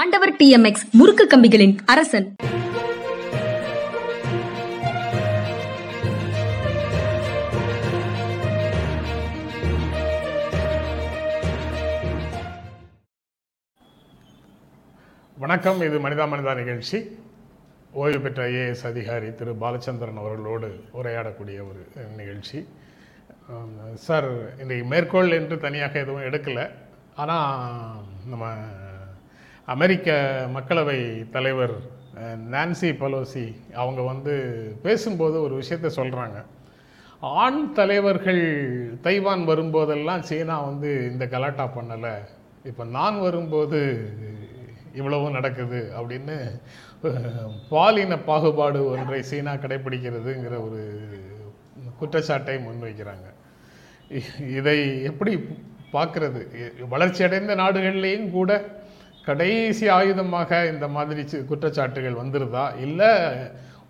ஆண்டவர் D M X முறுக்கு கம்பிகளின் அரசன். வணக்கம் இது மனிதா மனிதா நிகழ்ச்சி. ஓய்வு பெற்ற ஐஏஎஸ் அதிகாரி திரு பாலச்சந்திரன் அவர்களோடு உரையாடக்கூடிய ஒரு நிகழ்ச்சி. சார் இன்றைக்கு மேற்கோள் என்று தனியாக எதுவும் எடுக்கலை. ஆனால் நம்ம அமெரிக்க மக்களவை தலைவர் நான்சி பலோசி அவங்க வந்து பேசும்போது ஒரு விஷயத்த சொல்கிறாங்க ஆண் தலைவர்கள் தைவான் வரும்போதெல்லாம் சீனா வந்து இந்த கலாட்டா பண்ணலை. இப்போ நான் வரும்போது இவ்வளவும் நடக்குது அப்படின்னு பாலின பாகுபாடு ஒன்றை சீனா கடைபிடிக்கிறதுங்கிற ஒரு குற்றச்சாட்டை முன்வைக்கிறாங்க. இ- இதை எப்படி பார்க்கறது வளர்ச்சி அடைந்த நாடுகள்லேயும் கூட கடைசி ஆயுதமாக இந்த மாதிரி குற்றச்சாட்டுகள் வந்துருதா இல்லை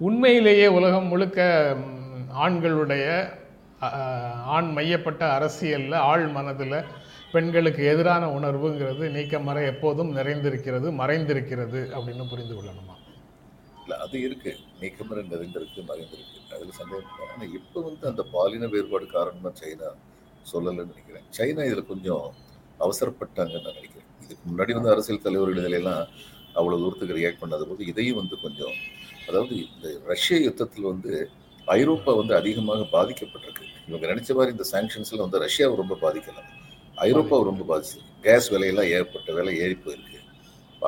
உண்மையிலேயே உலகம் முழுக்க ஆண்களுடைய ஆண் மையப்பட்ட அரசியலில் ஆழ் மனதில் பெண்களுக்கு எதிரான உணர்வுங்கிறது நீக்கமர எப்போதும் நிறைந்திருக்கிறது மறைந்திருக்கிறது அப்படின்னு புரிந்து கொள்ளணுமா? இல்லை அது இருக்குது நீக்கமர நிறைந்திருக்கு மறைந்திருக்கு. அதில் சந்தேகம் ஆனால் இப்போ வந்து அந்த பாலின வேறுபாடு காரணமாக சைனா சொல்லலைன்னு நினைக்கிறேன். சைனா இதில் கொஞ்சம் அவசரப்பட்டாங்கன்னு நான் நினைக்கிறேன். இதுக்கு முன்னாடி வந்து அரசியல் தலைவர்கள் இதுல எல்லாம் தூரத்துக்கு ரியாக்ட் பண்ணாத போது இதையும் வந்து கொஞ்சம் அதாவது இந்த ரஷ்ய யுத்தத்தில் வந்து ஐரோப்பா வந்து அதிகமாக பாதிக்கப்பட்டிருக்கு. இவங்க நினைச்ச மாதிரி இந்த சாங்ஷன்ஸில் வந்து ரஷ்யாவை ரொம்ப பாதிக்கலாம் ஐரோப்பாவை ரொம்ப பாதிச்சிருக்கு கேஸ் விலையெல்லாம் ஏற்பட்ட விலை ஏறி போயிருக்கு.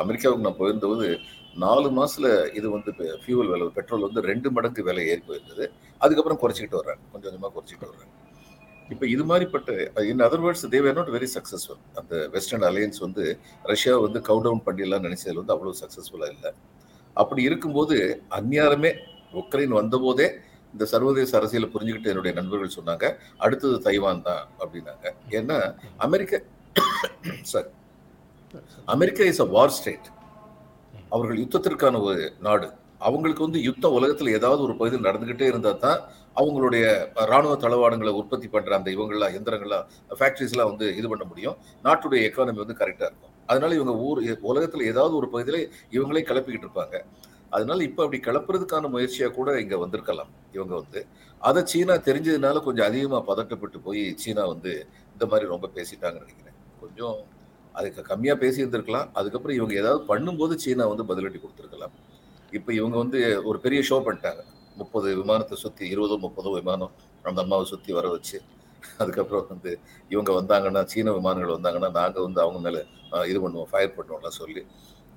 அமெரிக்காவுக்கு நான் போயிருந்தபோது நாலு மாசத்துல இது வந்து ஃபியூவல் விலை பெட்ரோல் வந்து ரெண்டு மடங்கு விலை ஏறி போயிருந்தது. அதுக்கப்புறம் குறைச்சிக்கிட்டு வர்றாங்க. கொஞ்சம் கொஞ்சமாக குறைச்சிக்கிட்டு வர்றாங்க. இப்போ இது மாதிரிப்பட்ட in other words they were not very successful அந்த வெஸ்டர்ன் அலையன்ஸ் வந்து ரஷ்யா வந்து கவுண்ட் டவுன் பண்ணிடலாம் நினைச்சதுல வந்து அவ்வளோ சக்ஸஸ்ஃபுல்லாக இல்லை. அப்படி இருக்கும்போது அந்நியாரமே உக்ரைன் வந்தபோதே இந்த சர்வதேச அரசியலை புரிஞ்சுக்கிட்டு என்னுடைய நண்பர்கள் சொன்னாங்க அடுத்தது தைவான் தான் அப்படின்னாங்க. ஏன்னா அமெரிக்க sorry America is a war state அவர்கள் யுத்தத்திற்கான ஒரு நாடு. அவங்களுக்கு வந்து யுத்தம் உலகத்தில் ஏதாவது ஒரு பகுதியில் நடந்துகிட்டே இருந்தால் தான் அவங்களுடைய ராணுவ தளவாடங்களை உற்பத்தி பண்ணுற அந்த இவங்களாம் எந்திரங்கள்லாம் ஃபேக்ட்ரிஸ்லாம் வந்து இது பண்ண முடியும். நாட்டுடைய எக்கானமி வந்து கரெக்டாக இருக்கும். அதனால இவங்க ஊர் உலகத்தில் ஏதாவது ஒரு பகுதியில் இவங்களே கிளப்பிக்கிட்டு இருப்பாங்க. அதனால இப்போ அப்படி கிளப்புறதுக்கான முயற்சியாக கூட இங்கே வந்திருக்கலாம் இவங்க வந்து. அதை சீனா தெரிஞ்சதுனால கொஞ்சம் அதிகமாக பதட்டப்பட்டு போய் சீனா வந்து இந்த மாதிரி ரொம்ப பேசிட்டாங்கன்னு நினைக்கிறேன். கொஞ்சம் அதுக்கு கம்மியாக பேசியிருந்திருக்கலாம். அதுக்கப்புறம் இவங்க ஏதாவது பண்ணும்போது சீனா வந்து பதிலடி கொடுத்துருக்கலாம். இப்போ இவங்க வந்து ஒரு பெரிய ஷோ பண்ணிட்டாங்க. முப்பது விமானத்தை சுற்றி இருபதோ முப்பதோ விமானம் அந்த அம்மாவை சுற்றி வர வச்சு. அதுக்கப்புறம் வந்து இவங்க வந்தாங்கன்னா சீன விமானங்கள் வந்தாங்கன்னா நாங்கள் வந்து அவங்க மேலே இது பண்ணுவோம் ஃபயர் பண்ணுவோம்லாம் சொல்லி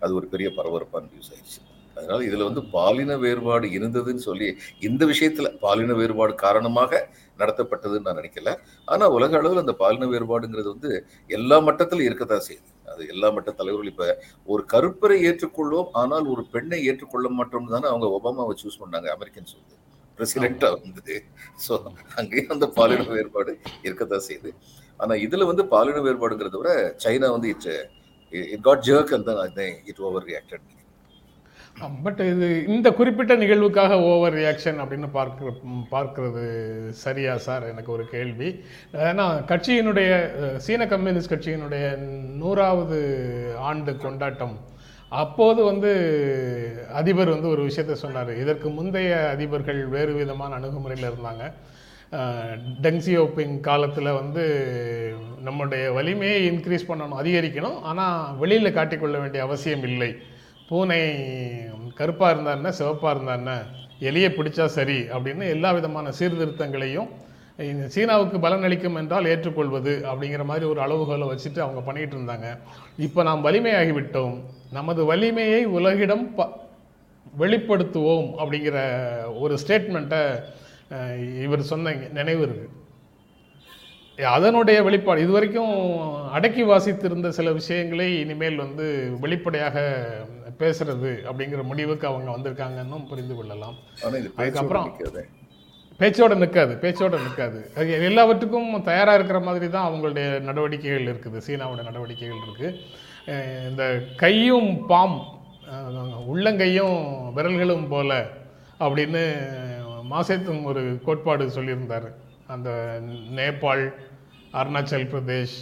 அது ஒரு பெரிய பரபரப்பான நியூஸ் ஆயிடுச்சு. அதனால் இதில் வந்து பாலின வேறுபாடு இருந்ததுன்னு சொல்லி இந்த விஷயத்தில் பாலின வேறுபாடு காரணமாக நடத்தப்பட்டதுன்னு நான் நினைக்கல. ஆனால் உலக அளவில் அந்த பாலின வேறுபாடுங்கிறது வந்து எல்லா மட்டத்திலும் இருக்கத்தான் செய்யுது. அது எல்லா மட்ட தலைவர்கள் இப்ப ஒரு கருப்பரை ஏற்றுக்கொள்வோம் ஆனால் ஒரு பெண்ணை ஏற்றுக்கொள்ள மாட்டோம்னு தானே அவங்க ஒபாமாவை சூஸ் பண்ணாங்க அமெரிக்கன்ஸ் வந்து பிரசிடென்டா வந்து ஸோ அங்கேயும் அந்த பாலின வேறுபாடு இருக்கத்தான் செய்யுது. ஆனா இதுல வந்து பாலின வேறுபாடுங்கிறத விட சைனா வந்து it it got jerk and தான் இட் ஓவர் ரியாக்டட் பட் இது இந்த குறிப்பிட்ட நிகழ்வுக்காக ஓவர் ரியாக்ஷன் அப்படின்னு பார்க்க பார்க்கறது சரியா சார்? எனக்கு ஒரு கேள்வி. ஏன்னா கட்சியினுடைய சீன கம்யூனிஸ்ட் கட்சியினுடைய நூறாவது ஆண்டு கொண்டாட்டம். அப்போது வந்து அதிபர் வந்து ஒரு விஷயத்த சொன்னார். இதற்கு முந்தைய அதிபர்கள் வேறு விதமான அணுகுமுறையில் இருந்தாங்க. டெங்சியோப்பிங் காலத்தில் வந்து நம்முடைய வலிமையை இன்க்ரீஸ் பண்ணணும் அதிகரிக்கணும். ஆனால் வெளியில் காட்டிக்கொள்ள வேண்டிய அவசியம் இல்லை. பூனை கருப்பாக இருந்தாருன்னா சிவப்பாக இருந்தாருன்னா எலியை பிடிச்சா சரி அப்படின்னு எல்லா விதமான சீர்திருத்தங்களையும் சீனாவுக்கு பலன் அளிக்கும் என்றால் ஏற்றுக்கொள்வது அப்படிங்கிற மாதிரி ஒரு அளவுகோலை வச்சுட்டு அவங்க பண்ணிகிட்டு இருந்தாங்க. இப்போ நாம் வலிமையாகிவிட்டோம். நமது வலிமையை உலகிடம் ப வெளிப்படுத்துவோம் அப்படிங்கிற ஒரு ஸ்டேட்மெண்ட்டை இவர் சொன்ன நினைவு இருக்குது அதனுடைய வெளிப்பாடு இதுவரைக்கும் அடக்கி வாசித்திருந்த சில விஷயங்களை இனிமேல் வந்து வெளிப்படையாக பேசுறது அப்படிங்கிற முடிவுக்கு அவங்க வந்திருக்காங்கன்னு புரிந்து கொள்ளலாம். அதுக்கப்புறம் பேச்சு பேச்சோட நிற்காது பேச்சோட நிற்காது எல்லாவற்றுக்கும் தயாராக இருக்கிற மாதிரி தான் அவங்களுடைய நடவடிக்கைகள் இருக்குது சீனாவோட நடவடிக்கைகள் இருக்குது இந்த கையும் பாம் உள்ளங்கையும் விரல்களும் போல அப்படின்னு மாசேத்தும் ஒரு கோட்பாடு சொல்லியிருந்தார். அந்த நேபாள் அருணாச்சல் பிரதேஷ்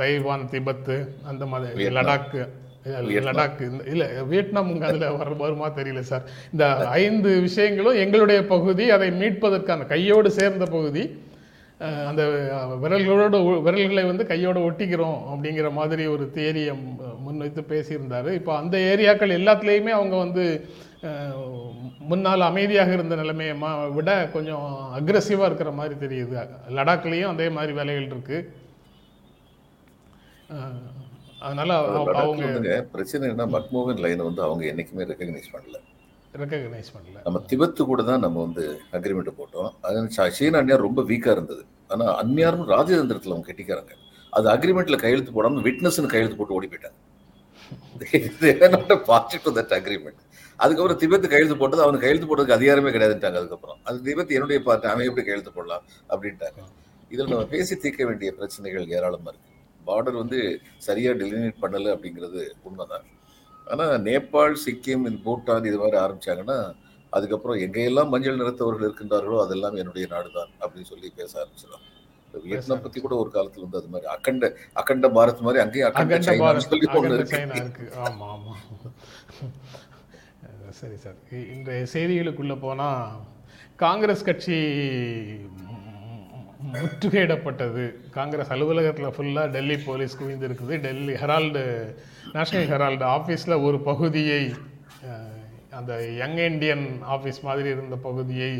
தைவான் திபத்து அந்த மாதிரி வியட்நாம். லடாக் இல்ல, வியட்நாம் அதுல வர வருமா தெரியல சார். இந்த ஐந்து விஷயங்களும் எங்களுடைய பகுதி அதை மீட்பதற்கான கையோடு சேர்ந்த பகுதி அந்த விரல்களோட விரல்களை வந்து கையோட ஒட்டிக்கிறோம் அப்படிங்கிற மாதிரி ஒரு தியரியை முன்வைத்து பேசியிருந்தாரு. இப்போ அந்த ஏரியாக்கள் எல்லாத்துலேயுமே அவங்க வந்து முன்னால் அமைதியாக இருந்த நிலைமையை மா விட கொஞ்சம் அக்ரெசிவாக இருக்கிற மாதிரி தெரியுது. லடாக்லேயும் அதே மாதிரி வேலைகள் இருக்கு. அஹ், அதனால அவ- அவங்க பிரச்சனை என்ன மக்மோகன் லைனை வந்து அவங்க என்னைக்குமே ரெக்கக்னைஸ் பண்ணல. ரெக்கக்னைஸ் பண்ணல. நம்ம திபெத்து கூட தான் நம்ம வந்து அக்ரிமெண்ட் போட்டோம். அது சீன அந்நியார் ரொம்ப வீக்கா இருந்தது. ஆனா அந்நியாரும் ராஜதந்திரத்துல அவங்க கெட்டிக்காரங்க. அது அக்ரிமெண்ட்ல கையெழுத்து போடாம விட்னஸ்னு கையெழுத்து போட்டு ஓடி போயிட்டாங்க. பார்ட்டி டு தட் அக்ரிமெண்ட் அதுக்கப்புறம் திபெத் கையெழுத்து போட்டது அவனுக்கு கையெழுத்து போடுறதுக்கு அதிகாரமே கிடையாதுட்டாங்க அதுக்கப்புறம். அது திபெத் என்னுடைய பார்ட்டி அவன் எப்படி கையெழுத்து போடலாம் அப்படின்ட்டாங்க. இதில் நம்ம பேசி தீர்க்க வேண்டிய பிரச்சனைகள் ஏராளமா இருக்கு. பார்டர் வந்து சரியா டெலினேட் பண்ணல அப்படிங்கிறது உண்மைதான். ஆனா நேபாள் சிக்கிம் இந்த பூட்டான் இது மாதிரி ஆரம்பிச்சாங்கன்னா அதுக்கப்புறம் எங்கெல்லாம் மஞ்சள் நிறத்தவர்கள் இருக்கின்றார்களோ அதெல்லாம் என்னுடைய நாடுதான் அப்படின்னு சொல்லி பேச ஆரம்பிச்சிடும். வியட்நாம் பத்தி கூட ஒரு காலத்துல வந்து அது மாதிரி அக்கண்ட அக்கண்ட பாரத் மாதிரி அங்கேயும் அகண்ட சொல்லி அகண்ட இருக்கு. ஆமா ஆமா. சரி சார். இன்றைய செய்திகளுக்குள்ள போனா காங்கிரஸ் கட்சி முற்றுகையிடப்பட்டது. காங்கிரஸ் அலுவலகத்தில் ஃபுல்லாக டெல்லி போலீஸ் குவிந்திருக்குது. டெல்லி ஹெரால்டு நேஷனல் ஹெரால்டு ஆஃபீஸில் ஒரு பகுதியை அந்த யங் இண்டியன் ஆஃபீஸ் மாதிரி இருந்த பகுதியை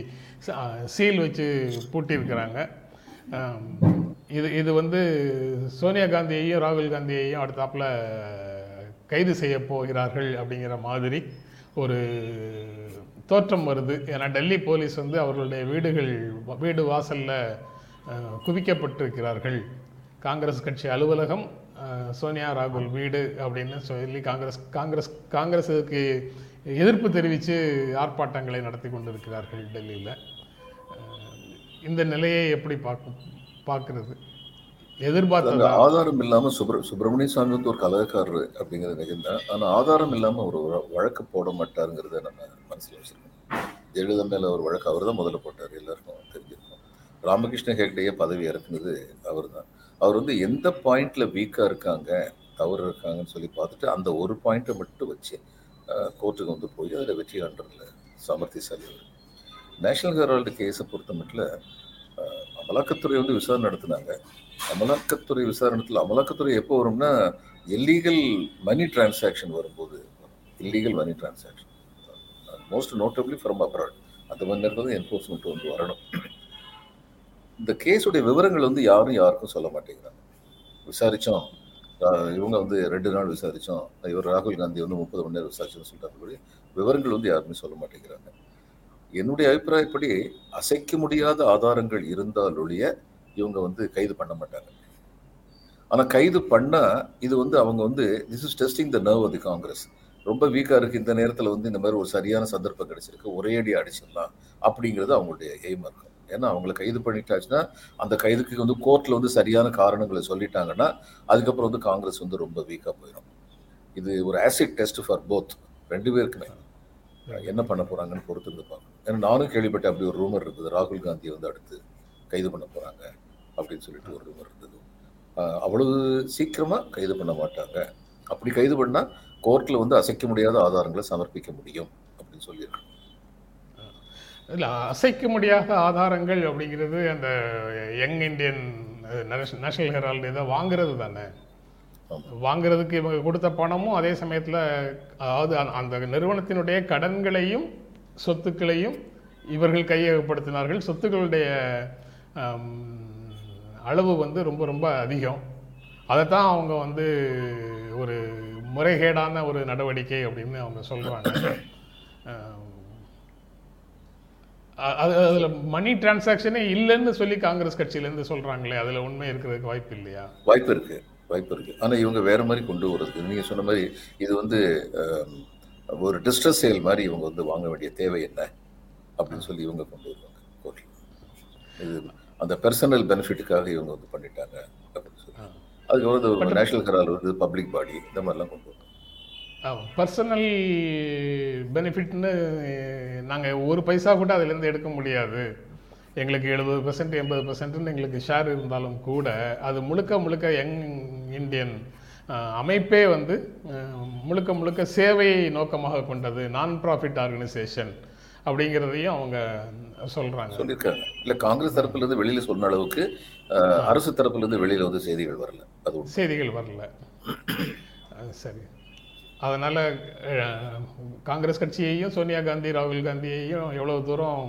சீல் வச்சு பூட்டியிருக்கிறாங்க. இது இது வந்து சோனியா காந்தியையும் ராகுல் காந்தியையும் அடுத்தாப்பில் கைது செய்ய போகிறார்கள் அப்படிங்கிற மாதிரி ஒரு தோற்றம் வருது. ஏன்னா டெல்லி போலீஸ் வந்து அவர்களுடைய வீடுகள் வீடு வாசலில் குவிக்கப்பட்டிருக்கிறார்கள். காங்கிரஸ் கட்சி அலுவலகம் சோனியா ராகுல் வீடு அப்படின்னு சொல்லி காங்கிரஸ் காங்கிரஸ் காங்கிரஸுக்கு எதிர்ப்பு தெரிவித்து ஆர்ப்பாட்டங்களை நடத்தி கொண்டிருக்கிறார்கள் டெல்லியில். இந்த நிலையை எப்படி பார்க்க பார்க்கிறது? எதிர்பார்த்த ஆதாரம் இல்லாம சுப்ர சுப்பிரமணிய சாமி வந்து ஒரு கலகக்காரர் அப்படிங்கிறது நிகழ்ந்தார் ஆனா ஆதாரம் இல்லாம ஒரு வழ- வழக்கு போட மாட்டாருங்கிறத நம்ம மனசுல வச்சிருக்கோம் ஜெயலலிதா மேல ஒரு வழக்கு அவர் தான் முதல்ல போட்டார் எல்லாருக்கும் தெரிஞ்சிருக்கோம். ராமகிருஷ்ண ஹெக்டேயே பதவி இறக்குனது அவர் தான் அவர் வந்து எந்த பாயிண்ட்ல வீக்காக இருக்காங்க தவறு இருக்காங்கன்னு சொல்லி பார்த்துட்டு அந்த ஒரு பாயிண்ட்டை மட்டும் வச்சு கோர்ட்டுக்கு வந்து போய் அதில் வெற்றி காண்றதுல சமர்த்திசாலி அவர் நேஷனல் ஹெரால்டு கேஸை பொறுத்த மட்டும் அமலாக்கத்துறை வந்து விசாரணை நடத்தினாங்க. அமலாக்கத்துறை விசாரணத்தில் அமலாக்கத்துறை எப்போ வரும்னா இல்லீகல் மணி டிரான்சாக்ஷன் வரும்போது illegal money transaction most notably from abroad அந்த மாதிரி நேரத்தில் என்ஃபோர்ஸ்மெண்ட் வந்து வரணும். இந்த கேஸுடைய விவரங்கள் வந்து யாரும் யாருக்கும் சொல்ல மாட்டேங்கிறாங்க. விசாரித்தோம் இவங்க வந்து ரெண்டு நாள் விசாரித்தோம் இவர் ராகுல் காந்தி வந்து முப்பது மணி நேரம் விசாரிச்சோம்னு சொல்றாங்க விவரங்கள் வந்து யாருமே சொல்ல மாட்டேங்கிறாங்க. என்னுடைய அபிப்பிராயப்படி அசைக்க முடியாத ஆதாரங்கள் இருந்தால் ஒழிய இவங்க வந்து கைது பண்ண மாட்டாங்க. ஆனால் கைது பண்ணால் இது வந்து அவங்க வந்து this is testing the nerve the Congress ரொம்ப வீக்காக இருக்குது இந்த நேரத்தில் வந்து இந்த மாதிரி ஒரு சரியான சந்தர்ப்பம் கிடைச்சிருக்கு. ஒரே அடி அடிச்சிடலாம் அப்படிங்கிறது அவங்களுடைய எய்மாக இருக்கும். ஏன்னா அவங்கள கைது பண்ணிட்டாச்சுன்னா அந்த கைதுக்கு வந்து கோர்ட்ல வந்து சரியான காரணங்களை சொல்லிட்டாங்கன்னா அதுக்கப்புறம் வந்து காங்கிரஸ் வந்து ரொம்ப வீக்கா போயிடும் இது ஒரு ஆசிட் டெஸ்ட் ஃபார் போத் ரெண்டு பேருக்குமே. என்ன பண்ண போறாங்கன்னு பொறுத்து இருந்து பார்க்கணும். ஏன்னா நானும் கேள்விப்பட்டேன் அப்படி ஒரு ரூமர் இருக்குது. ராகுல் காந்தி வந்து அடுத்து கைது பண்ண போறாங்க அப்படின்னு சொல்லிட்டு ஒரு ரூமர் இருந்தது. அவ்வளவு சீக்கிரமா கைது பண்ண மாட்டாங்க. அப்படி கைது பண்ணா கோர்ட்ல வந்து அசைக்க முடியாத ஆதாரங்களை சமர்ப்பிக்க முடியும் அப்படின்னு சொல்லியிருக்காங்க. இல்ல அசைக்க முடியாத ஆதாரங்கள் அப்படிங்கிறது அந்த யங் இந்தியன் நேஷனல் ஹெரால்டு இதை வாங்குறது தானே. வாங்குறதுக்கு இவங்க கொடுத்த பணமும் அதே சமயத்தில் அதாவது அந்த- அந்த நிறுவனத்தினுடைய கடன்களையும் சொத்துக்களையும் இவர்கள் கையகப்படுத்தினார்கள். சொத்துக்களுடைய அளவு வந்து ரொம்ப ரொம்ப அதிகம். அதைத்தான் அவங்க வந்து ஒரு முறைகேடான ஒரு நடவடிக்கை அப்படின்னு அவங்க சொல்கிறாங்க அது அதில் மணி டிரான்சாக்ஷனே இல்லைன்னு சொல்லி காங்கிரஸ் கட்சியிலேருந்து சொல்கிறாங்களே அதில் உண்மை இருக்கிறதுக்கு வாய்ப்பு இல்லையா? வாய்ப்பு இருக்கு வாய்ப்பு இருக்கு. ஆனா இவங்க வேற மாதிரி கொண்டு வர்றது நீங்க சொன்ன மாதிரி இது வந்து ஒரு டிஸ்ட்ரஸ் சேல் மாதிரி இவங்க வந்து வாங்க வேண்டிய தேவை என்ன அப்படின்னு சொல்லி இவங்க கொண்டு வருவாங்க கோர்ட்ல இது அந்த பர்சனல் பெனிஃபிட்டுக்காக இவங்க வந்து பண்ணிட்டாங்க அப்படின்னு சொல்லி. அதுக்கப்புறம் இந்த நேஷனல் ஹெரால் வந்து பப்ளிக் பாடி இந்த மாதிரிலாம் கொண்டு வருவாங்க பர்சனல் பெனிஃபிட்னு நாங்கள் ஒரு பைசா கூட அதுலேருந்து எடுக்க முடியாது. எங்களுக்கு எழுபது பர்சன்ட் எண்பது பர்சன்ட்னு எங்களுக்கு ஷேர் இருந்தாலும் கூட அது முழுக்க முழுக்க யங் இந்தியன் அமைப்பே வந்து முழுக்க முழுக்க சேவையை நோக்கமாக கொண்டது நான் ப்ராஃபிட் ஆர்கனைசேஷன் அப்படிங்கிறதையும் அவங்க சொல்கிறாங்க சொல்லியிருக்காங்க. இல்ல காங்கிரஸ் தரப்புல இருந்து வெளியில சொன்ன அளவுக்கு அரசு தரப்புல இருந்து வெளியில வந்து செய்திகள் வரல. அது. செய்திகள் வரல. சரி. அதனால் காங்கிரஸ் கட்சியையும் சோனியா காந்தி ராகுல் காந்தியையும் எவ்வளோ தூரம்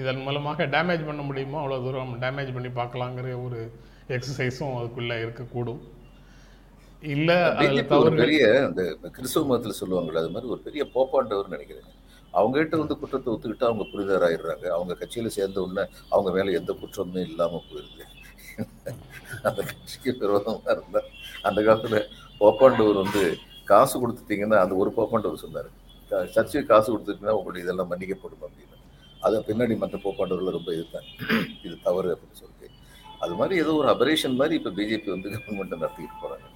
இதன் மூலமாக டேமேஜ் பண்ண முடியுமோ அவ்வளோ தூரம் டேமேஜ் பண்ணி பார்க்கலாங்கிற ஒரு எக்ஸசைஸும் அதுக்குள்ளே இருக்கக்கூடும். இல்லை அதில் பெரிய அந்த கிறிஸ்தவ மதத்துல சொல்லுவாங்கல்ல அது மாதிரி ஒரு பெரிய போப்பாண்டவர் நினைக்கிறேன் அவங்க கிட்ட வந்து குற்றத்தை ஒத்துக்கிட்டு அவங்க புரிதராயிடுறாங்க. அவங்க கட்சியில சேர்ந்த உடனே அவங்க மேல எந்த குற்றமுமே இல்லாம போயிருது. அந்த கட்சிக்கு விரோதமா இருந்தா அந்த காலத்துல போப்பாண்டவர் வந்து காசு கொடுத்துட்டீங்கன்னா அந்த ஒரு போப்பாண்டவர் சொன்னாரு. சொன்னார் சர்ச்சுக்கு காசு கொடுத்துட்டீங்கன்னா உங்களுடைய இதெல்லாம் மன்னிக்கப்படும் அப்படின்னு. அதை பின்னாடி மற்ற போப்பாண்டவர்கள் ரொம்ப இதுதான் இது தவறு அப்படின்னு சொல்லிட்டு. அது மாதிரி ஏதோ ஒரு அபரேஷன் மாதிரி இப்போ பிஜேபி வந்து கவர்மெண்ட்டை நடத்திட்டு போகிறாங்க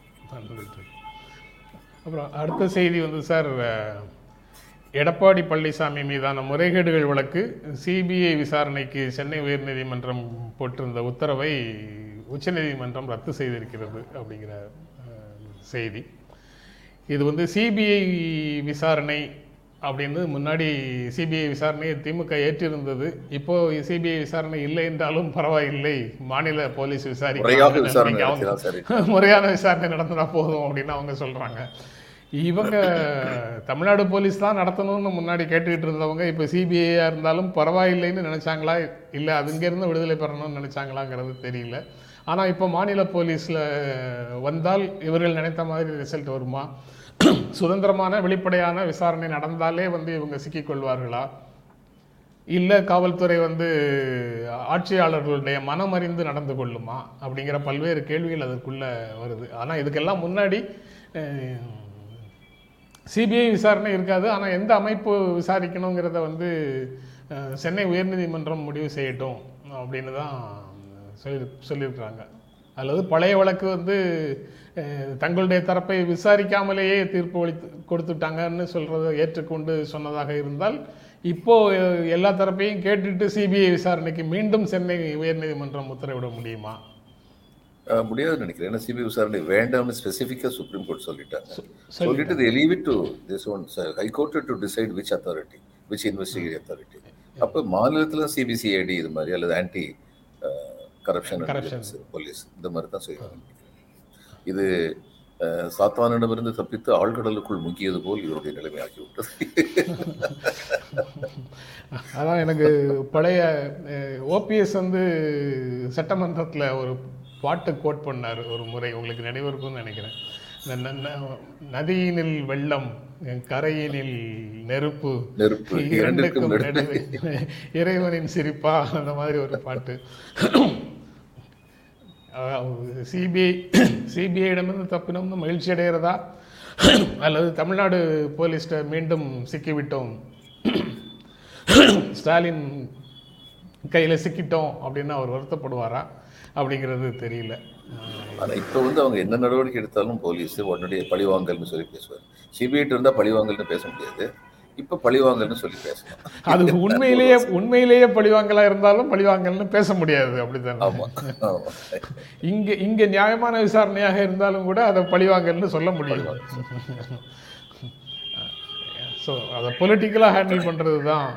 அப்புறம் அடுத்த செய்தி வந்து சார் எடப்பாடி பழனிசாமி மீதான முறைகேடுகள் வழக்கு சிபிஐ விசாரணைக்கு சென்னை உயர்நீதிமன்றம் போட்டிருந்த உத்தரவை உச்சநீதிமன்றம் ரத்து செய்திருக்கிறது அப்படிங்கிற செய்தி. இது வந்து சிபிஐ விசாரணை அப்படின்னு முன்னாடி சிபிஐ விசாரணையை திமுக ஏற்றிருந்தது. இப்போ சிபிஐ விசாரணை இல்லை என்றாலும் பரவாயில்லை. மாநில போலீஸ் விசாரிக்க நடத்தினா முறையான விசாரணை நடந்தா போதும் அப்படின்னு அவங்க சொல்றாங்க. இவங்க தமிழ்நாடு போலீஸ் தான் நடத்தணும்னு முன்னாடி கேட்டுக்கிட்டு இருந்தவங்க இப்போ சிபிஐயா இருந்தாலும் பரவாயில்லைன்னு நினைச்சாங்களா? இல்லை அது இங்கேருந்து விடுதலை பெறணும்னு நினைச்சாங்களாங்கிறது தெரியல. ஆனால் இப்போ மாநில போலீஸில் வந்தால் இவர்கள் நினைத்த மாதிரி ரிசல்ட் வருமா? சுதந்திரமான வெளிப்படையான விசாரணை நடந்தாலே வந்து இவங்க சிக்கிக்கொள்வார்களா இல்லை காவல்துறை வந்து ஆட்சியாளர்களுடைய மனம் அறிந்து நடந்து கொள்ளுமா? அப்படிங்கிற பல்வேறு கேள்விகள் அதற்குள்ளே வருது. ஆனால் இதுக்கெல்லாம் முன்னாடி சிபிஐ விசாரணை இருக்காது. ஆனால் எந்த அமைப்பு விசாரிக்கணுங்கிறத வந்து சென்னை உயர்நீதிமன்றம் முடிவு செய்யட்டும் அப்படின்னு தான் சொல்லி சொல்லியிருக்கிறாங்க. அல்லது பழைய வழக்கு வந்து தங்களுடைய தரப்பை விசாரிக்காமலேயே தீர்ப்பு அளித்து கொடுத்துட்டாங்கன்னு சொல்றதை ஏற்றுக்கொண்டு சொன்னதாக இருந்தால் இப்போ அஹ், எல்லா தரப்பையும் கேட்டுட்டு சிபிஐ விசாரணைக்கு மீண்டும் சென்னை உயர்நீதிமன்றம் உத்தரவிட முடியுமா? அஹ் முடியாதுன்னு நினைக்கிறேன். ஏன்னா சிபிஐ விசாரணை வேண்டாம்னு ஸ்பெசிஃபிக்கா சுப்ரீம் கோர்ட் சொல்லிட்டாங்க. சொல்லிட்டு they leave it to this one high court to decide which authority which investigate authority. அப்போ மாநிலத்துல சிபிசிஐடி இது மாதிரி அல்லது ஆன்டி கரப்ஷன். போலீஸ் இந்த மாதிரி தான் செய்வாங்க. இது சாத்தானிடமிருந்து தப்பித்து ஆழ்கடலுக்குள் முக்கியது போல் இவருடைய நிலைமை ஆகிவிட்டது. அதான் எனக்கு பழைய ஓபிஎஸ் வந்து சட்டமன்றத்தில் ஒரு பாட்டு கோட் பண்ணார் ஒரு முறை. உங்களுக்கு நினைவிருக்கும்னு நினைக்கிறேன். நதியினில் வெள்ளம் கரையினில் நெருப்பு நெருப்பு இரண்டுக்கும் இறைவனின் சிரிப்பா அந்த மாதிரி ஒரு பாட்டு. சிபிஐ சிபிஐடமிருந்து தப்பினோம்னு மகிழ்ச்சி அடைகிறதா அல்லது தமிழ்நாடு போலீஸ்ட மீண்டும் சிக்கிவிட்டோம்? ஸ்டாலின் கையில் சிக்கிட்டோம் அப்படின்னு அவர் வருத்தப்படுவாரா? அப்படிங்கிறது தெரியல. ஆனால் இப்போ வந்து அவங்க என்ன நடவடிக்கை எடுத்தாலும் போலீஸ் உடனடியே பழிவாங்கல்னு சொல்லி பேசுவார். சிபிஐட்டு இருந்தால் பழிவாங்கல்னு பேச முடியாது. இப்ப பழிவாங்கல்னு சொல்லி பேசலாம் அது உண்மையிலேயே உண்மையிலேயே பழிவாங்கலா இருந்தாலும் பழிவாங்கல்னு பேச முடியாது அப்படித்தானே? இங்க இங்க நியாயமான விசாரணையாக இருந்தாலும் கூட அதை பழிவாங்கல்னு சொல்ல முடியும் ஸோ அதை பொலிட்டிக்கலாக ஹேண்டில் பண்ணுறது தான்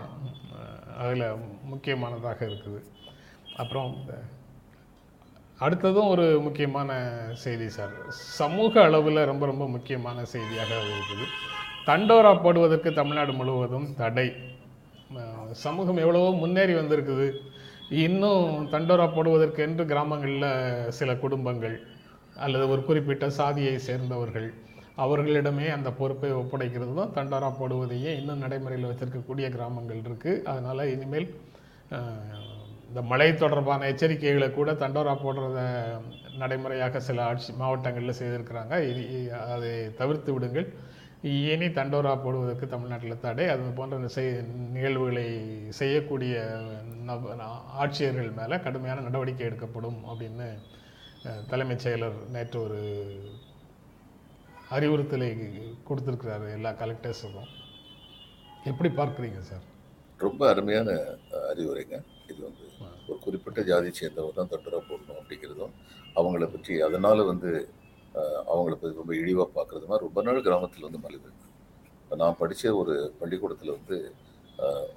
அதில் முக்கியமானதாக இருக்குது. அப்புறம் அடுத்ததும் ஒரு முக்கியமான செய்தி சார். சமூக அளவில் ரொம்ப ரொம்ப முக்கியமான செய்தியாக இருக்குது. தண்டோரா போடுவதற்கு தமிழ்நாடு முழுவதும் தடை. சமூகம் எவ்வளவோ முன்னேறி வந்திருக்குது. இன்னும் தண்டோரா போடுவதற்கு என்று கிராமங்களில் சில குடும்பங்கள் அல்லது ஒரு குறிப்பிட்ட சாதியை சேர்ந்தவர்கள் அவர்களிடமே அந்த பொறுப்பை ஒப்படைக்கிறது தான் தண்டோரா போடுவதையே இன்னும் நடைமுறையில் வச்சிருக்கக்கூடிய கிராமங்கள் இருக்குது அதனால் இனிமேல் இந்த மழை தொடர்பான எச்சரிக்கைகளை கூட தண்டோரா போடுறத நடைமுறையாக சில ஆட்சி மாவட்டங்களில் செய்திருக்கிறாங்க. இது அதை தவிர்த்து விடுங்கள். இனி தண்டோரா போடுவதற்கு தமிழ்நாட்டில் தடை. அது போன்ற செய் நிகழ்வுகளை செய்யக்கூடிய ஆட்சியர்கள் மேலே கடுமையான நடவடிக்கை எடுக்கப்படும் அப்படின்னு தலைமைச் செயலர் நேற்று ஒரு அறிவுறுத்தலை கொடுத்துருக்கிறாரு எல்லா கலெக்டர்ஸுக்கும். எப்படி பார்க்குறீங்க சார்? ரொம்ப அருமையான அறிவுரைங்க. இது வந்து ஒரு குறிப்பிட்ட ஜாதி சேர்ந்தவர் தான் தொண்டராக போடணும் அப்படிங்கிறதும் அவங்கள பற்றி அதனால் வந்து அவங்கள ரொம்ப இழிவாக பார்க்குறது மாதிரி ரொம்ப நாள் கிராமத்தில் வந்து மலிவு இப்போ நான் படித்த ஒரு பள்ளிக்கூடத்தில் வந்து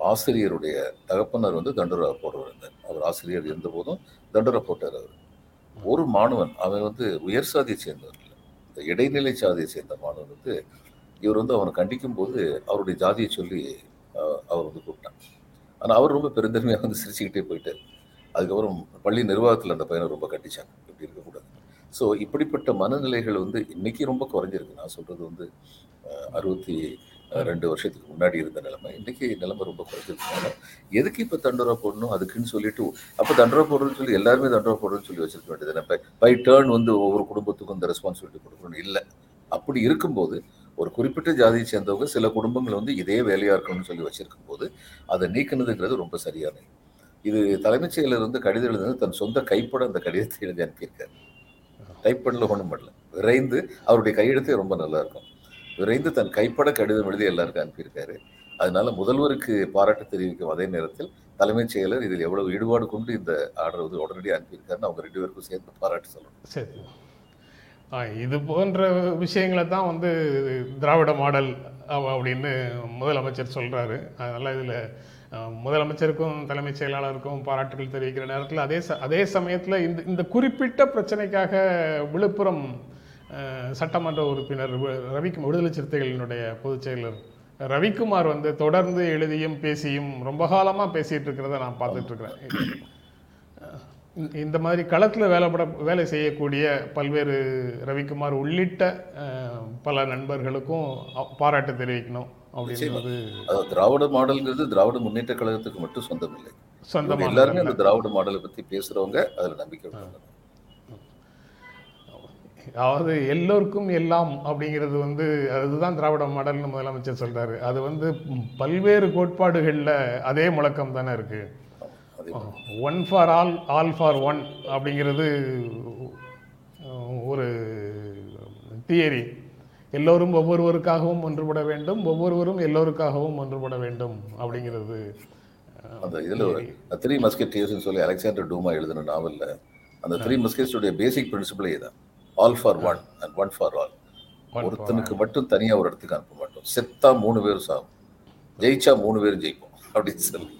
ஆசிரியருடைய தகப்பனர் வந்து தண்டரா போடுறவர் இருந்தார். அவர் ஆசிரியர் இருந்தபோதும் தண்டரா போட்டார் அவர். ஒரு மாணவன் அவன் வந்து உயர் சாதியை சேர்ந்தவர் இல்லை. இந்த இடைநிலை சாதியை சேர்ந்த மாணவன் வந்து இவர் வந்து அவனை கண்டிக்கும் போது அவருடைய ஜாதியை சொல்லி அவர் வந்து கூப்பிட்டான். ஆனால் அவர் ரொம்ப பெருந்தன்மையாக வந்து சிரிச்சுக்கிட்டே போயிட்டார். அதுக்கப்புறம் பள்ளி நிர்வாகத்தில் அந்த பையனை ரொம்ப கட்டிச்சாங்க இப்படி இருக்கக்கூடாது. ஸோ இப்படிப்பட்ட மனநிலைகள் வந்து இன்னைக்கு ரொம்ப குறைஞ்சிருக்கு. நான் சொல்றது வந்து அறுபத்தி ரெண்டு வருஷத்துக்கு முன்னாடி இருந்த நிலைமை. இன்னைக்கு நிலைமை ரொம்ப குறைஞ்சிருக்கனால எதுக்கு இப்போ தண்டோரா போடணும்? அதுக்குன்னு சொல்லிட்டு அப்போ தண்டோரா போடுறதுன்னு சொல்லி எல்லாருமே தண்டோரா போடுறதுன்னு சொல்லி வச்சிருக்க வேண்டியது பை டேர்ன் வந்து ஒவ்வொரு குடும்பத்துக்கும் இந்த ரெஸ்பான்சிபிலிட்டி கொடுக்கணும் இல்லை. அப்படி இருக்கும்போது ஒரு குறிப்பிட்ட ஜாதியை சேர்ந்தவங்க சில குடும்பங்கள் வந்து இதே வேலையா இருக்கணும்னு சொல்லி வச்சிருக்கும் போது அதை நீக்கினதுங்கிறது ரொம்ப சரியானது இது. தலைமைச் செயலர் வந்து கடிதம் எழுதுனது தன் சொந்த கைப்பட அந்த கடிதத்தை எழுதி அனுப்பியிருக்காரு. டைப் பண்ணல ஒன்றும் பண்ணல. விரைந்து அவருடைய கையெழுத்தே ரொம்ப நல்லா இருக்கும் விரைந்து தன் கைப்பட கடிதம் எழுதி எல்லாருக்கும் அனுப்பியிருக்காரு. அதனால முதல்வருக்கு பாராட்டு தெரிவிக்கும் அதே நேரத்தில் தலைமைச் செயலர் இதில் எவ்வளவு ஈடுபாடு கொண்டு இந்த ஆர்டர் வந்து உடனடியாக அனுப்பியிருக்காருன்னு அவங்க ரெண்டு பேருக்கும் சேர்ந்து பாராட்டு சொல்லணும். சரி. இது போன்ற விஷயங்களை தான் வந்து திராவிட மாடல் அப்படின்னு முதலமைச்சர் சொல்கிறாரு அதனால் இதில் முதலமைச்சருக்கும் தலைமைச் செயலாளருக்கும் பாராட்டுகள் தெரிவிக்கிற நேரத்தில் அதே ச அதே சமயத்தில் இந்த இந்த குறிப்பிட்ட பிரச்சனைக்காக விழுப்புரம் சட்டமன்ற உறுப்பினர் ரவி விடுதலை சிறுத்தைகளினுடைய பொதுச் செயலர் ரவிக்குமார் வந்து தொடர்ந்து எழுதியும் பேசியும் ரொம்ப காலமாக பேசிகிட்டு இருக்கிறத நான் பார்த்துட்டு இருக்கிறேன் இந்த- மாதிரி களத்தில் வேலைப்பட வேலை செய்யக்கூடிய பல்வேறு ரவிக்குமார் உள்ளிட்ட பல நண்பர்களுக்கும் பாராட்டு தெரிவிக்கணும். அப்படின்றது திராவிட மாடல்ங்கிறது திராவிட முன்னேற்ற கழகத்துக்கு மட்டும் சொந்தம் இல்லை சொந்தமாக எல்லாருமே அந்த திராவிட மாடலை பத்தி பேசுறவங்க அதுல நம்பிக்கை. அதாவது எல்லோருக்கும் எல்லாம் அப்படிங்கிறது வந்து அதுதான் திராவிட மாடல்னு முதலமைச்சர் சொல்றாரு. அது வந்து பல்வேறு கோட்பாடுகளில் அதே முழக்கம் தானே இருக்கு. அதே one for all all for one அப்படிங்கிறது ஒரு தியரி எல்லோரும் ஒவ்வொருவருக்காகவும் ஒன்றுபட வேண்டும் ஒவ்வொருவரும் எல்லோருக்காகவும் ஒன்றுபட வேண்டும் அப்படிங்கிறது அந்த இதுல த்ரீ மஸ்கெட்டியர்ஸ்னு சொல்லி அலெக்சாண்டர் டூமா எழுதின நாவல்ல அந்த த்ரீ மஸ்கெட்ஸுடைய பேசிக் பிரின்சிபிளே இதான். All for one and one for all for ஒருத்தனுக்கு மட்டும் தனியா ஒரு இடத்துக்கு அனுப்ப மாட்டோம். செத்தா மூணு பேரும் சாகும் ஜெயிச்சா மூணு பேரும் ஜெயிப்போம். அப்படின்னு சொல்லி.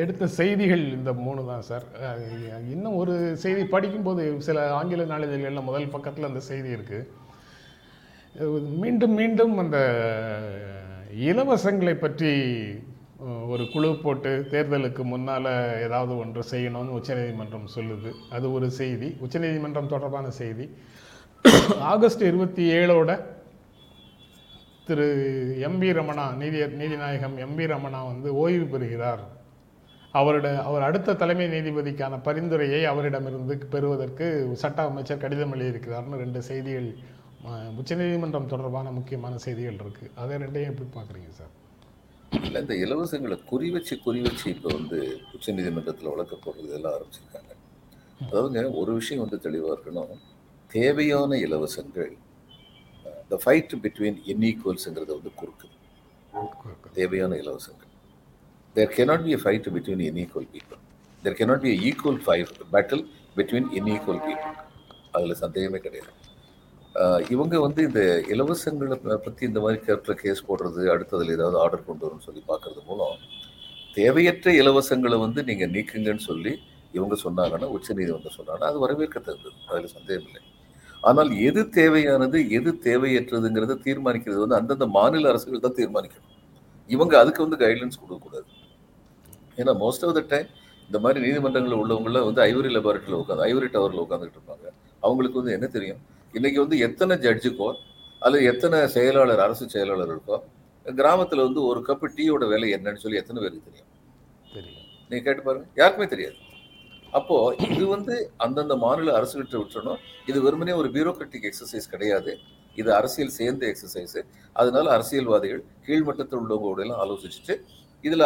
எடுத்த செய்திகள் இந்த மூணு தான் சார். இன்னும் ஒரு செய்தி படிக்கும்போது சில ஆங்கில நாளிதழ்களில் முதல் பக்கத்தில் அந்த செய்தி இருக்குது மீண்டும் மீண்டும் அந்த இலவசங்களை பற்றி ஒரு குழு போட்டு தேர்தலுக்கு முன்னால் ஏதாவது ஒன்று செய்யணும்னு உச்சநீதிமன்றம் சொல்லுது. அது ஒரு செய்தி. உச்சநீதிமன்றம் தொடர்பான செய்தி. ஆகஸ்ட் இருபத்தி ஏழோட திரு எம்பி ரமணா நீதி நீதிநாயகம் எம்பி ரமணா வந்து ஓய்வு பெறுகிறார். அவரோட அவர் அடுத்த தலைமை நீதிபதிக்கான பரிந்துரையை அவரிடமிருந்து பெறுவதற்கு சட்ட அமைச்சர் கடிதம் எழுதியிருக்கிறார்னு ரெண்டு செய்திகள் உச்சநீதிமன்றம் தொடர்பான முக்கியமான செய்திகள் இருக்கு. அதை ரெண்டையும் எப்படி பார்க்குறீங்க சார்? இல்ல இந்த இலவசங்களை குறி வச்சு குறி வச்சு இப்போ வந்து உச்சநீதிமன்றத்தில் வழக்கு போடுறது எல்லாம் ஆரம்பிச்சிருக்காங்க அதாவதுங்க ஒரு விஷயம் வந்து தெளிவாக இருக்கணும். தேவையான இலவசங்கள் த ஃபைட் பிட்வீன் இன்ஈக்குவல்ஸுங்கிறத வந்து குறுக்குது. தேவையான இலவசங்கள். தேர் cannot be a fight between unequal people. There cannot be a equal fight battle between unequal people. அதில் சந்தேகமே கிடையாது. இவங்க வந்து இந்த இலவசங்களை ப- பத்தி இந்த மாதிரி கேரக்டர் கேஸ் போடுறது அடுத்ததுல ஏதாவது ஆர்டர் கொண்டு வரும்னு சொல்லி பார்க்கறது மூலம் தேவையற்ற இலவசங்களை வந்து நீங்க நீக்குங்கன்னு சொல்லி இவங்க சொன்னாங்கன்னா உச்சநீதிமன்றம் சொன்னாங்கன்னா அது வரவேற்கத்தக்கது. அதுல சந்தேகம் இல்லை ஆனால் எது தேவையானது எது தேவையற்றதுங்கிறத தீர்மானிக்கிறது வந்து அந்தந்த மாநில அரசுகள் தான் தீர்மானிக்கணும். இவங்க அதுக்கு வந்து கைட்லைன்ஸ் கொடுக்கக்கூடாது. ஏன்னா மோஸ்ட் ஆஃப் த டைம் இந்த மாதிரி நீதிமன்றங்களில் உள்ளவங்களாம் வந்து ஐவரி லெபார்ட்டரியில் உட்காந்து ஐவரி டவரில் உட்காந்துட்டு இருப்பாங்க. அவங்களுக்கு வந்து என்ன தெரியும்? இன்னைக்கு வந்து எத்தனை ஜட்ஜுக்கோ அல்லது எத்தனை செயலாளர் அரசு செயலாளர் இருக்கோ கிராமத்தில் வந்து ஒரு கப்பு டீயோட விலை என்னன்னு சொல்லி எத்தனை பேருக்கு தெரியும்? தெரியும். நீங்க கேட்டு பாருங்க. யாருக்குமே தெரியாது. அப்போ இது வந்து அந்தந்த மாநில அரசுகிட்ட விட்டுறணும். இது வெறுமனே ஒரு பியூரோக்ராட்டிக் எக்ஸசைஸ் கிடையாது. இது அரசியல் சேர்ந்த எக்ஸசைஸ் அதனால அரசியல்வாதிகள் கீழ்மட்டத்தில் உள்ளவங்களோட எல்லாம் ஆலோசிச்சுட்டு இதில்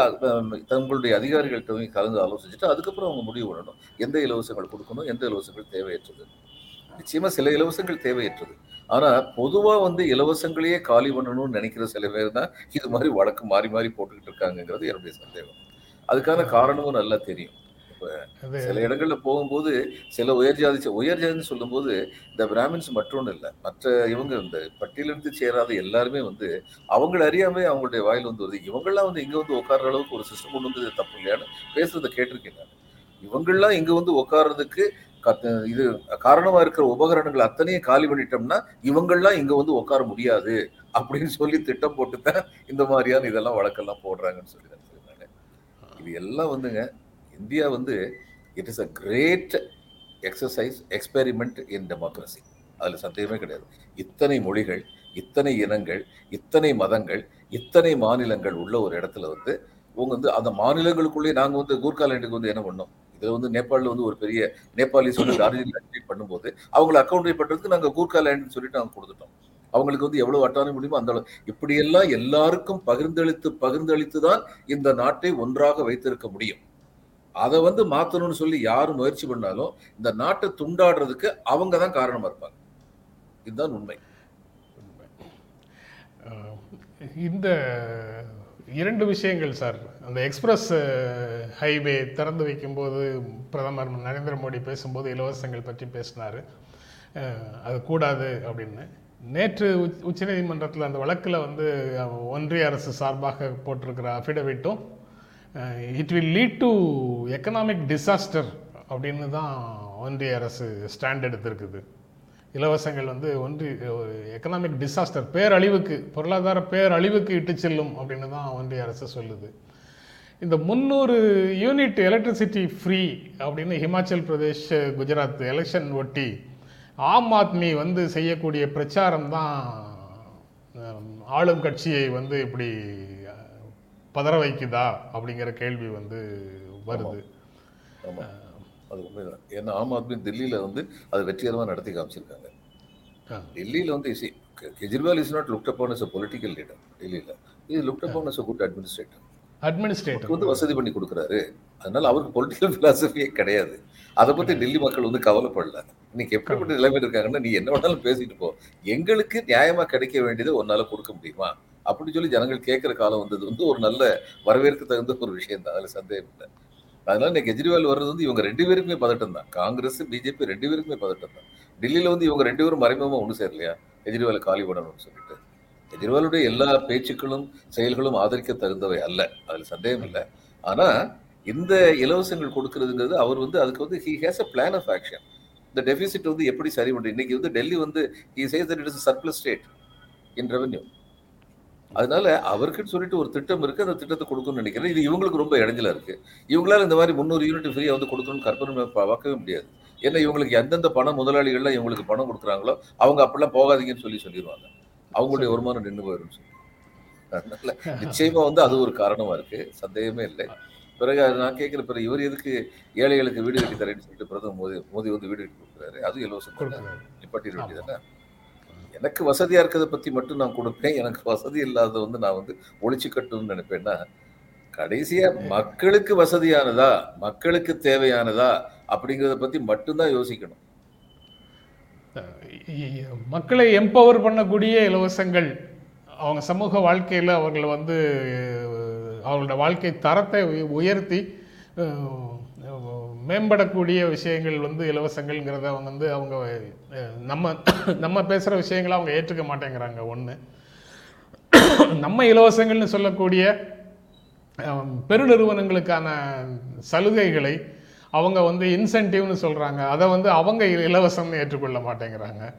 தங்களுடைய அதிகாரிகள்கிட்ட கலந்து ஆலோசிச்சுட்டு அதுக்கப்புறம் அவங்க முடிவு பண்ணணும். எந்த இலவசங்கள் கொடுக்கணும் எந்த இலவசங்கள் தேவையற்றது. நிச்சயமாக சில இலவசங்கள் தேவையற்றது. ஆனால் பொதுவாக வந்து இலவசங்களையே காலி பண்ணணும்னு நினைக்கிற சில பேர் தான் இது மாதிரி வழக்கு மாறி மாறி போட்டுக்கிட்டு இருக்காங்கங்கிறது என்னுடைய சந்தேகம். அதுக்கான காரணமும் நல்லா தெரியும். அது சில இடங்கள்ல போகும்போது சில உயர் ஜாதி உயர் ஜாதின்னு சொல்லும்போது இந்த பிராமின்ஸ் மற்றொன்று இல்லை. மற்ற இவங்க இந்த பட்டியலிருந்து சேராத எல்லாருமே வந்து அவங்கள அறியாமலே அவங்களுடைய வாயில் வந்து வருது. இவங்கெல்லாம் வந்து இங்க வந்து உட்கார்ற அளவுக்கு ஒரு சிஸ்டம் கொண்டு வந்து தப்பு இல்லையான்னு பேசுறதை கேட்டிருக்கேன் நான். இவங்கெல்லாம் இங்க வந்து உட்கார்றதுக்கு இது காரணமா இருக்கிற உபகரணங்கள் அத்தனையும் காலி பண்ணிட்டோம்னா இவங்கெல்லாம் இங்க வந்து உட்கார முடியாது அப்படின்னு சொல்லி திட்டம் போட்டு தான் இந்த மாதிரியான இதெல்லாம் வழக்கெல்லாம் போடுறாங்கன்னு சொல்லி இது எல்லாம் வந்துங்க இந்தியா வந்து it is a great exercise experiment in democracy அதில் சந்தேகமே கிடையாது. இத்தனை மொழிகள் இத்தனை இனங்கள் இத்தனை மதங்கள் இத்தனை மாநிலங்கள் உள்ள ஒரு இடத்துல வந்து உங்க வந்து அந்த மாநிலங்களுக்குள்ளே நாங்கள் வந்து கூர்காலேண்டுக்கு வந்து என்ன பண்ணோம்? இதில் வந்து நேபாளில் வந்து ஒரு பெரிய நேபாளிஸ் வந்து டார்ஜிலிங் அட்மிட் பண்ணும்போது அவங்களை அக்கௌண்ட் பண்ணுறதுக்கு நாங்கள் கூர்காலேண்டுன்னு சொல்லிட்டு நாங்கள் கொடுத்துட்டோம். அவங்களுக்கு வந்து எவ்வளவு அட்டான முடியுமோ அந்த அளவு. இப்படியெல்லாம் எல்லாருக்கும் பகிர்ந்தளித்து பகிர்ந்தளித்து தான் இந்த நாட்டை ஒன்றாக வைத்திருக்க முடியும். அதை வந்து மாற்றணும்னு சொல்லி யார் முயற்சி பண்ணாலும் இந்த நாட்டை துண்டாடுறதுக்கு அவங்க தான் காரணமாக இருப்பாங்க. இதுதான் உண்மை. இந்த இரண்டு விஷயங்கள் சார். அந்த எக்ஸ்பிரஸ் ஹைவே திறந்து வைக்கும்போது பிரதமர் நரேந்திர மோடி பேசும்போது இலவசங்கள் பற்றி பேசினார். அது கூடாது அப்படின்னு. நேற்று உச்ச உச்சநீதிமன்றத்தில் அந்த வழக்கில் வந்து ஒன்றிய அரசு சார்பாக போட்டிருக்கிற அஃபிடவிட்டும் it will lead to economic disaster அப்படின்னு தான் ஒன்றிய அரசு ஸ்டாண்ட் எடுத்திருக்குது. இலவசங்கள் வந்து ஒன்றி எக்கனாமிக் டிசாஸ்டர் பேரழிவுக்கு பொருளாதார பேரழிவுக்கு இட்டு செல்லும் அப்படின்னு தான் ஒன்றிய அரசு சொல்லுது. இந்த முந்நூறு யூனிட் எலக்ட்ரிசிட்டி ஃப்ரீ அப்படின்னு ஹிமாச்சல் பிரதேஷ் குஜராத் எலெக்ஷன் ஒட்டி ஆம் ஆத்மி வந்து செய்யக்கூடிய பிரச்சாரம் தான் ஆளும் கட்சியை வந்து இப்படி பதற வைக்குதா அப்படிங்கிற கேள்வி வந்து வருது. அது உண்மைதான். ஏன்னா ஆம் ஆத்மி டெல்லியில வந்து அது வெற்றிகரமா நடத்தி காமிச்சிருக்காங்க. டெல்லியில வந்து கெ- Kejriwal is not looked upon as a political leader டெல்லியில இது looked upon a good administrator administrator வந்து வசதி பண்ணி கொடுக்குறாரு. அதனால அவருக்கு பொலிட்டிக்கல் பிலாசபியே கிடையாது. அதை பத்தி டெல்லி மக்கள் வந்து கவலைப்படல. இன்னைக்கு எப்படிப்பட்ட நிலைமையில இருக்காங்கன்னா நீ என்ன வேணாலும் பேசிட்டு போ. எங்களுக்கு நியாயமா கிடைக்க வேண்டியதை உன்னால கொடுக்க முடியுமா? அப்படின்னு சொல்லி ஜனங்கள் கேட்குற காலம் வந்தது வந்து ஒரு நல்ல வரவேற்க தகுந்த ஒரு விஷயம் தான். அதில் சந்தேகம் இல்லை. அதனால இன்னைக்கு கெஜ்ரிவால் வர்றது வந்து இவங்க ரெண்டு பேருக்குமே பதட்டம் தான். காங்கிரஸ் பிஜேபி ரெண்டு பேருக்குமே பதட்டம் தான். டெல்லியில் வந்து இவங்க ரெண்டு பேரும் மறைமுகமாக ஒன்று சேரலையா? கெஜ்ரிவாலை காலி பண்ணணும்னு சொல்லிட்டு. கெஜ்ரிவாலுடைய எல்லா பேச்சுக்களும் செயல்களும் ஆதரிக்க தகுந்தவை அல்ல. அதில் சந்தேகம் இல்லை. ஆனால் இந்த இலவசங்கள் கொடுக்கறதுங்கிறது அவர் வந்து அதுக்கு வந்து he has a plan of action இந்த டெபிசிட் வந்து எப்படி சரி பண்ணுறது இன்னைக்கு வந்து டெல்லி வந்து he says that it is surplus state in revenue அதனால அவருக்குன்னு சொல்லிட்டு ஒரு திட்டம் இருக்கு அந்த திட்டத்தை கொடுக்கணும்னு நினைக்கிறேன். இது இவங்களுக்கு ரொம்ப இடைஞ்சலா இருக்கு. இவங்களால இந்த மாதிரி முந்நூறு யூனிட் ஃப்ரீயா வந்து கொடுக்கணும்னு கற்பனை பார்க்கவே முடியாது. ஏன்னா இவங்களுக்கு எந்தெந்த பண முதலாளிகள்லாம் இவங்களுக்கு பணம் கொடுக்குறாங்களோ அவங்க அப்படிலாம் போகாதீங்கன்னு சொல்லி சொல்லிடுவாங்க அவங்களுடைய வருமானம் நின்று போயிடும் சொல்லி. அதனால நிச்சயமா வந்து அது ஒரு காரணமா இருக்கு. சந்தேகமே இல்லை. பிறகு அது நான் கேட்கிற பிறகு இவர் எதுக்கு ஏழைகளுக்கு வீடு கட்டி தரேன்னு சொல்லிட்டு பிரதமர் மோடி மோடி வந்து வீடு கட்டி கொடுக்குறாரு. அது இலவசம் நிப்பாட்டிட வேண்டியதானே எனக்கு வசதியா இருக்கிறத பத்தி மட்டும் நான் கொடுப்பேன். எனக்கு வசதி இல்லாத வந்து நான் வந்து ஒழிச்சு கட்டணும்னு நினைப்பேன்னா கடைசியா மக்களுக்கு வசதியானதா மக்களுக்கு தேவையானதா அப்படிங்கிறத பத்தி மட்டும்தான் யோசிக்கணும். மக்களை எம்பவர் பண்ணக்கூடிய இலவசங்கள் அவங்க சமூக வாழ்க்கையில் அவர்களை வந்து அவங்களோட வாழ்க்கை தரத்தை உய- உயர்த்தி மேம்படக்கூடிய விஷயங்கள் வந்து இலவசங்கள்ங்கிறத அவங்க வந்து அவங்க நம்ம நம்ம பேசுகிற விஷயங்களை அவங்க ஏற்றுக்க மாட்டேங்கிறாங்க. ஒன்று நம்ம இலவசங்கள்னு சொல்லக்கூடிய பெருநிறுவனங்களுக்கான சலுகைகளை அவங்க வந்து இன்சென்டிவ்னு சொல்கிறாங்க அதை வந்து அவங்க இலவசம்னு ஏற்றுக்கொள்ள மாட்டேங்கிறாங்க.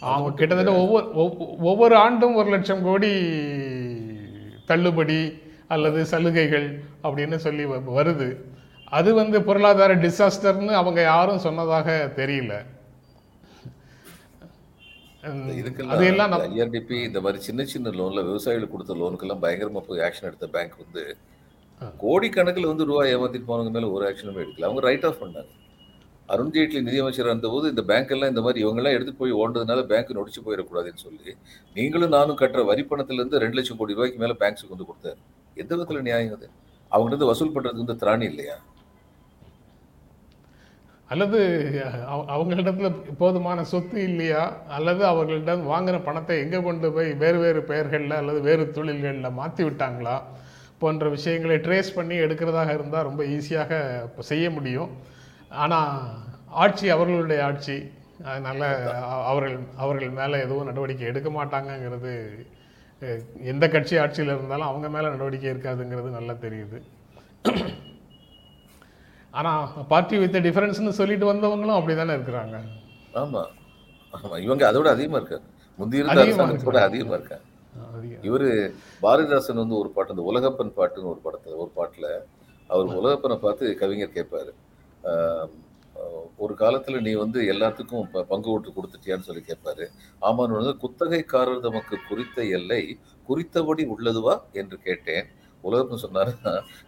அவங்க கிட்டத்தட்ட ஒவ்வொரு ஒவ்வொ- ஒவ்வொரு ஆண்டும் ஒரு லட்சம் கோடி தள்ளுபடி அல்லது சலுகைகள் அப்படின்னு சொல்லி வ- வருது. அது வந்து பொருளாதார டிசாஸ்டர்னு அவங்க யாரும் சொன்னதாக தெரியல. உம், அது எல்லாம் நம்ம- ஐஆர்டிபி இந்த மாதிரி சின்ன சின்ன லோன்ல விவசாயிகளுக்கு கொடுத்த லோனுக்கெல்லாம் பயங்கரமா போய் ஆக்ஷன் எடுத்த பேங்க் வந்து கோடிக்கணக்கில் வந்து ரூபாய் ஏமாத்திட்டு போனவங்க மேல ஒரு ஆக்ஷனுமே எடுக்கல. அவங்க ரைட் ஆஃப் பண்ணாங்க. அருண் ஜேட்லி நிதியமைச்சர் இருந்தபோது இந்த பேங்க் எல்லாம் இந்த மாதிரி இவங்க எல்லாம் எடுத்து போய் ஓடுறதுனால பேங்க் நொடிச்சு போயிடக்கூடாதுன்னு சொல்லி நீங்களும் நானும் கட்டுற வரி பணத்துல இருந்து ரெண்டு லட்சம் கோடி ரூபாய்க்கு மேல பேங்க்ஸுக்கு வந்து கொடுத்தாரு. எந்த விதத்துல நியாயம் அது? அவங்க இருந்து வசூல் பண்றதுக்கு வந்து திராணி இல்லையா? அல்லது அவ- அவங்களிடத்துல போதுமான சொத்து இல்லையா? அல்லது அவர்களிடம் வாங்கின பணத்தை எங்கே கொண்டு போய் வேறு வேறு பெயர்களில் அல்லது வேறு தொழில்களில் மாற்றி விட்டாங்களா? போன்ற விஷயங்களை ட்ரேஸ் பண்ணி எடுக்கிறதாக இருந்தால் ரொம்ப ஈஸியாக செய்ய முடியும். ஆனால் ஆட்சி அவர்களுடைய ஆட்சி. அதனால் அவர்கள் அவர்கள் மேலே எதுவும் நடவடிக்கை எடுக்க மாட்டாங்கங்கிறது எந்த கட்சி ஆட்சியில் இருந்தாலும் அவங்க மேலே நடவடிக்கை இருக்காதுங்கிறது நல்லா தெரியுது. ஆனால் பார்ட்டி வித் டிஃபரன்ஸ்னு சொல்லிட்டு வந்தவங்களும் அப்படி தானே இருக்கிறாங்க. ஆமா. ஆமா இவங்க அதோட அதிகமா இருக்காங்க. முந்தி இருந்த அதிகமா அரசாங்கத்தோட அதிகமா இருக்காங்க. இவரு பாரதிதாசன் வந்து ஒரு பாட்டு அந்த உலகப்பன் பாட்டுன்னு ஒரு படத்துல ஒரு பாட்டுல அவர் உலகப்பனை பார்த்து கவிஞர் கேட்பாரு. ஒரு காலத்துல நீ வந்து எல்லாத்துக்கும் பங்கு ஓட்டு கொடுத்துட்டியான்னு சொல்லி கேட்பாரு. ஆமான்னு குத்தகைக்காரர் தமக்கு குறித்த எல்லை குறித்தபடி உள்ளதுவா என்று கேட்டேன். உலகப்பன் சொன்னாரு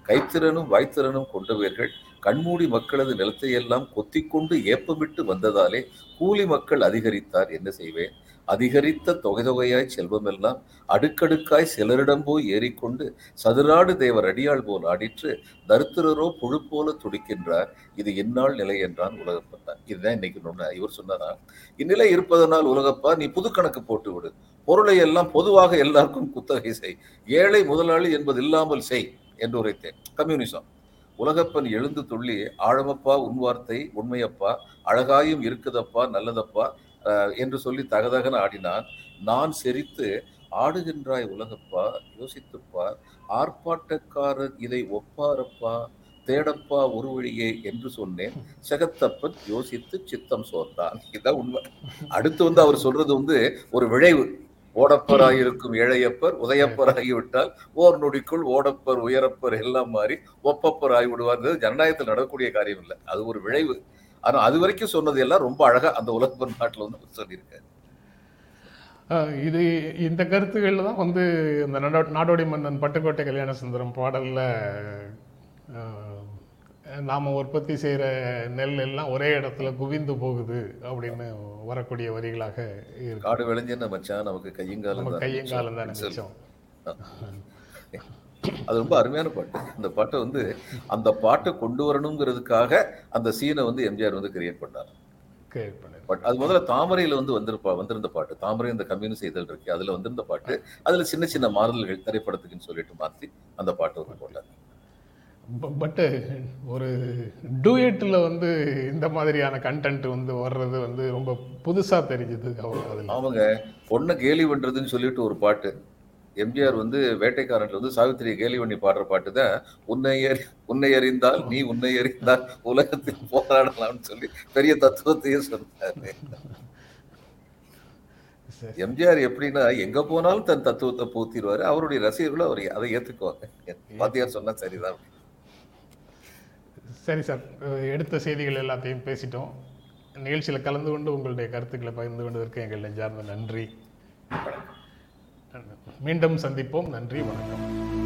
கைத்திறனும் வாய்த்திறனும் கொண்டவர்கள். கண்மூடி மக்களது நிலத்தை எல்லாம் கொத்திக்கொண்டு ஏப்பமிட்டு வந்ததாலே கூலி மக்கள் அதிகரித்தார். என்ன செய்வேன்? அதிகரித்த தொகை தொகையாய் செல்வமெல்லாம் அடுக்கடுக்காய் சிலரிடம் போய் ஏறிக்கொண்டு சதுராடு தேவர் அடியாள் போல் ஆடிற்று தரித்திரரோ புழு போல துடிக்கின்றார். இது இந்நாள் நிலை என்றான் உலகப்பா இதுதான் இன்னைக்கு நொன்ன இவர் சொன்னாரா? இந்நிலை இருப்பதனால் உலகப்பா நீ புது கணக்கு போட்டு விடு பொருளை எல்லாம் பொதுவாக எல்லாருக்கும் குத்தகை செய். ஏழை முதலாளி என்பது இல்லாமல் செய் என்று உரைத்தேன். கம்யூனிசம். உலகப்பன் எழுந்து துள்ளி ஆழமப்பா உன் வார்த்தை உண்மையப்பா அழகாயும் இருக்குதப்பா நல்லதப்பா என்று சொல்லி தகதகன ஆடினான். நான் செரித்து ஆடுகின்றாய் உலகப்பா யோசித்துப்பார் ஆர்ப்பாட்டக்காரர் இதை ஒப்பாரப்பா தேடப்பா ஒரு வழியே என்று சொன்னேன். செகத்தப்பன் யோசித்து சித்தம் சோர்ந்தான். இதான் உண்மை. அடுத்து வந்து அவர் சொல்றது வந்து ஒரு விளைவு ஓடப்பராயிருக்கும் இளையப்பர் உதயப்பர் ஆகிவிட்டால் ஓர் நொடிக்குள் ஓடப்பர் உயரப்பர் எல்லாம் மாறி ஒப்பப்பர் ஆகிவிடுவார் ஜனநாயகத்தில் நடக்கக்கூடிய காரியம் இல்லை அது ஒரு விளைவு. ஆனால் அது வரைக்கும் சொன்னது எல்லாம் ரொம்ப அழகா அந்த உலகப்பன் நாட்டில் வந்து சொல்லியிருக்காரு. இது இந்த கருத்துக்கள் தான் வந்து இந்த நாடோடி மன்னன் பட்டுக்கோட்டை கல்யாண சுந்தரம் பாடலில் நாம் உற்பத்தி செய்கிற நெல் எல்லாம் ஒரே இடத்துல குவிந்து போகுது அப்படின்னு வரக்கூடிய வரிகளாக இருக்கு. காடு விளைஞ்சேன்னு மச்சான் நமக்கு கையங்காலம் நம்ம கையங்காலம் தான் அது ரொம்ப அருமையான பாட்டு. அந்த பாட்டை வந்து அந்த பாட்டை கொண்டு வரணுங்கிறதுக்காக அந்த சீனை வந்து எம்ஜிஆர் வந்து கிரியேட் பண்ணார். பட் அது முதல்ல தாமரையில வந்து வந்திருப்பா வந்திருந்த பாட்டு. தாமரை இந்த கம்யூனிஸ்ட் இதழ் இருக்கு அதுல வந்திருந்த பாட்டு. அதுல சின்ன சின்ன மாறுதல்கள் திரைப்படத்துக்குன்னு சொல்லிட்டு மாத்தி அந்த பாட்டு வந்து போட்டாங்க பட்டு ஒரு டூயட்டில் வந்து இந்த மாதிரியான கண்டென்ட் வந்து வர்றது வந்து ரொம்ப புதுசாக தெரிஞ்சுது அவங்க அவங்க பொண்ணை கேலி பண்றதுன்னு சொல்லிட்டு ஒரு பாட்டு. எம்ஜிஆர் வந்து வேட்டைக்காரன்ல வந்து சாவித்திரியை கேலி பண்ணி பாடுற பாட்டு தான் உன்னை அறி உன்னை அறிந்தால் நீ உன்னை அறிந்தால் உலகத்தில் போராடலாம்னு சொல்லி பெரிய தத்துவத்தையே சொன்னாரு. எம்ஜிஆர் எப்படின்னா எங்க போனாலும் தன் தத்துவத்தை பூத்திடுவாரு. அவருடைய ரசிகர்களும் அவர் அதை ஏத்துக்குவாங்க. வாத்தியார் சொன்னா சரிதான். சரி சார் எடுத்த செய்திகள் எல்லாத்தையும் பேசிட்டோம். நிகழ்ச்சியில் கலந்து கொண்டு உங்களுடைய கருத்துக்களை பகிர்ந்து கொண்டதற்கு எங்கள் நெஞ்சார்ந்த நன்றி. மீண்டும் சந்திப்போம். நன்றி வணக்கம்.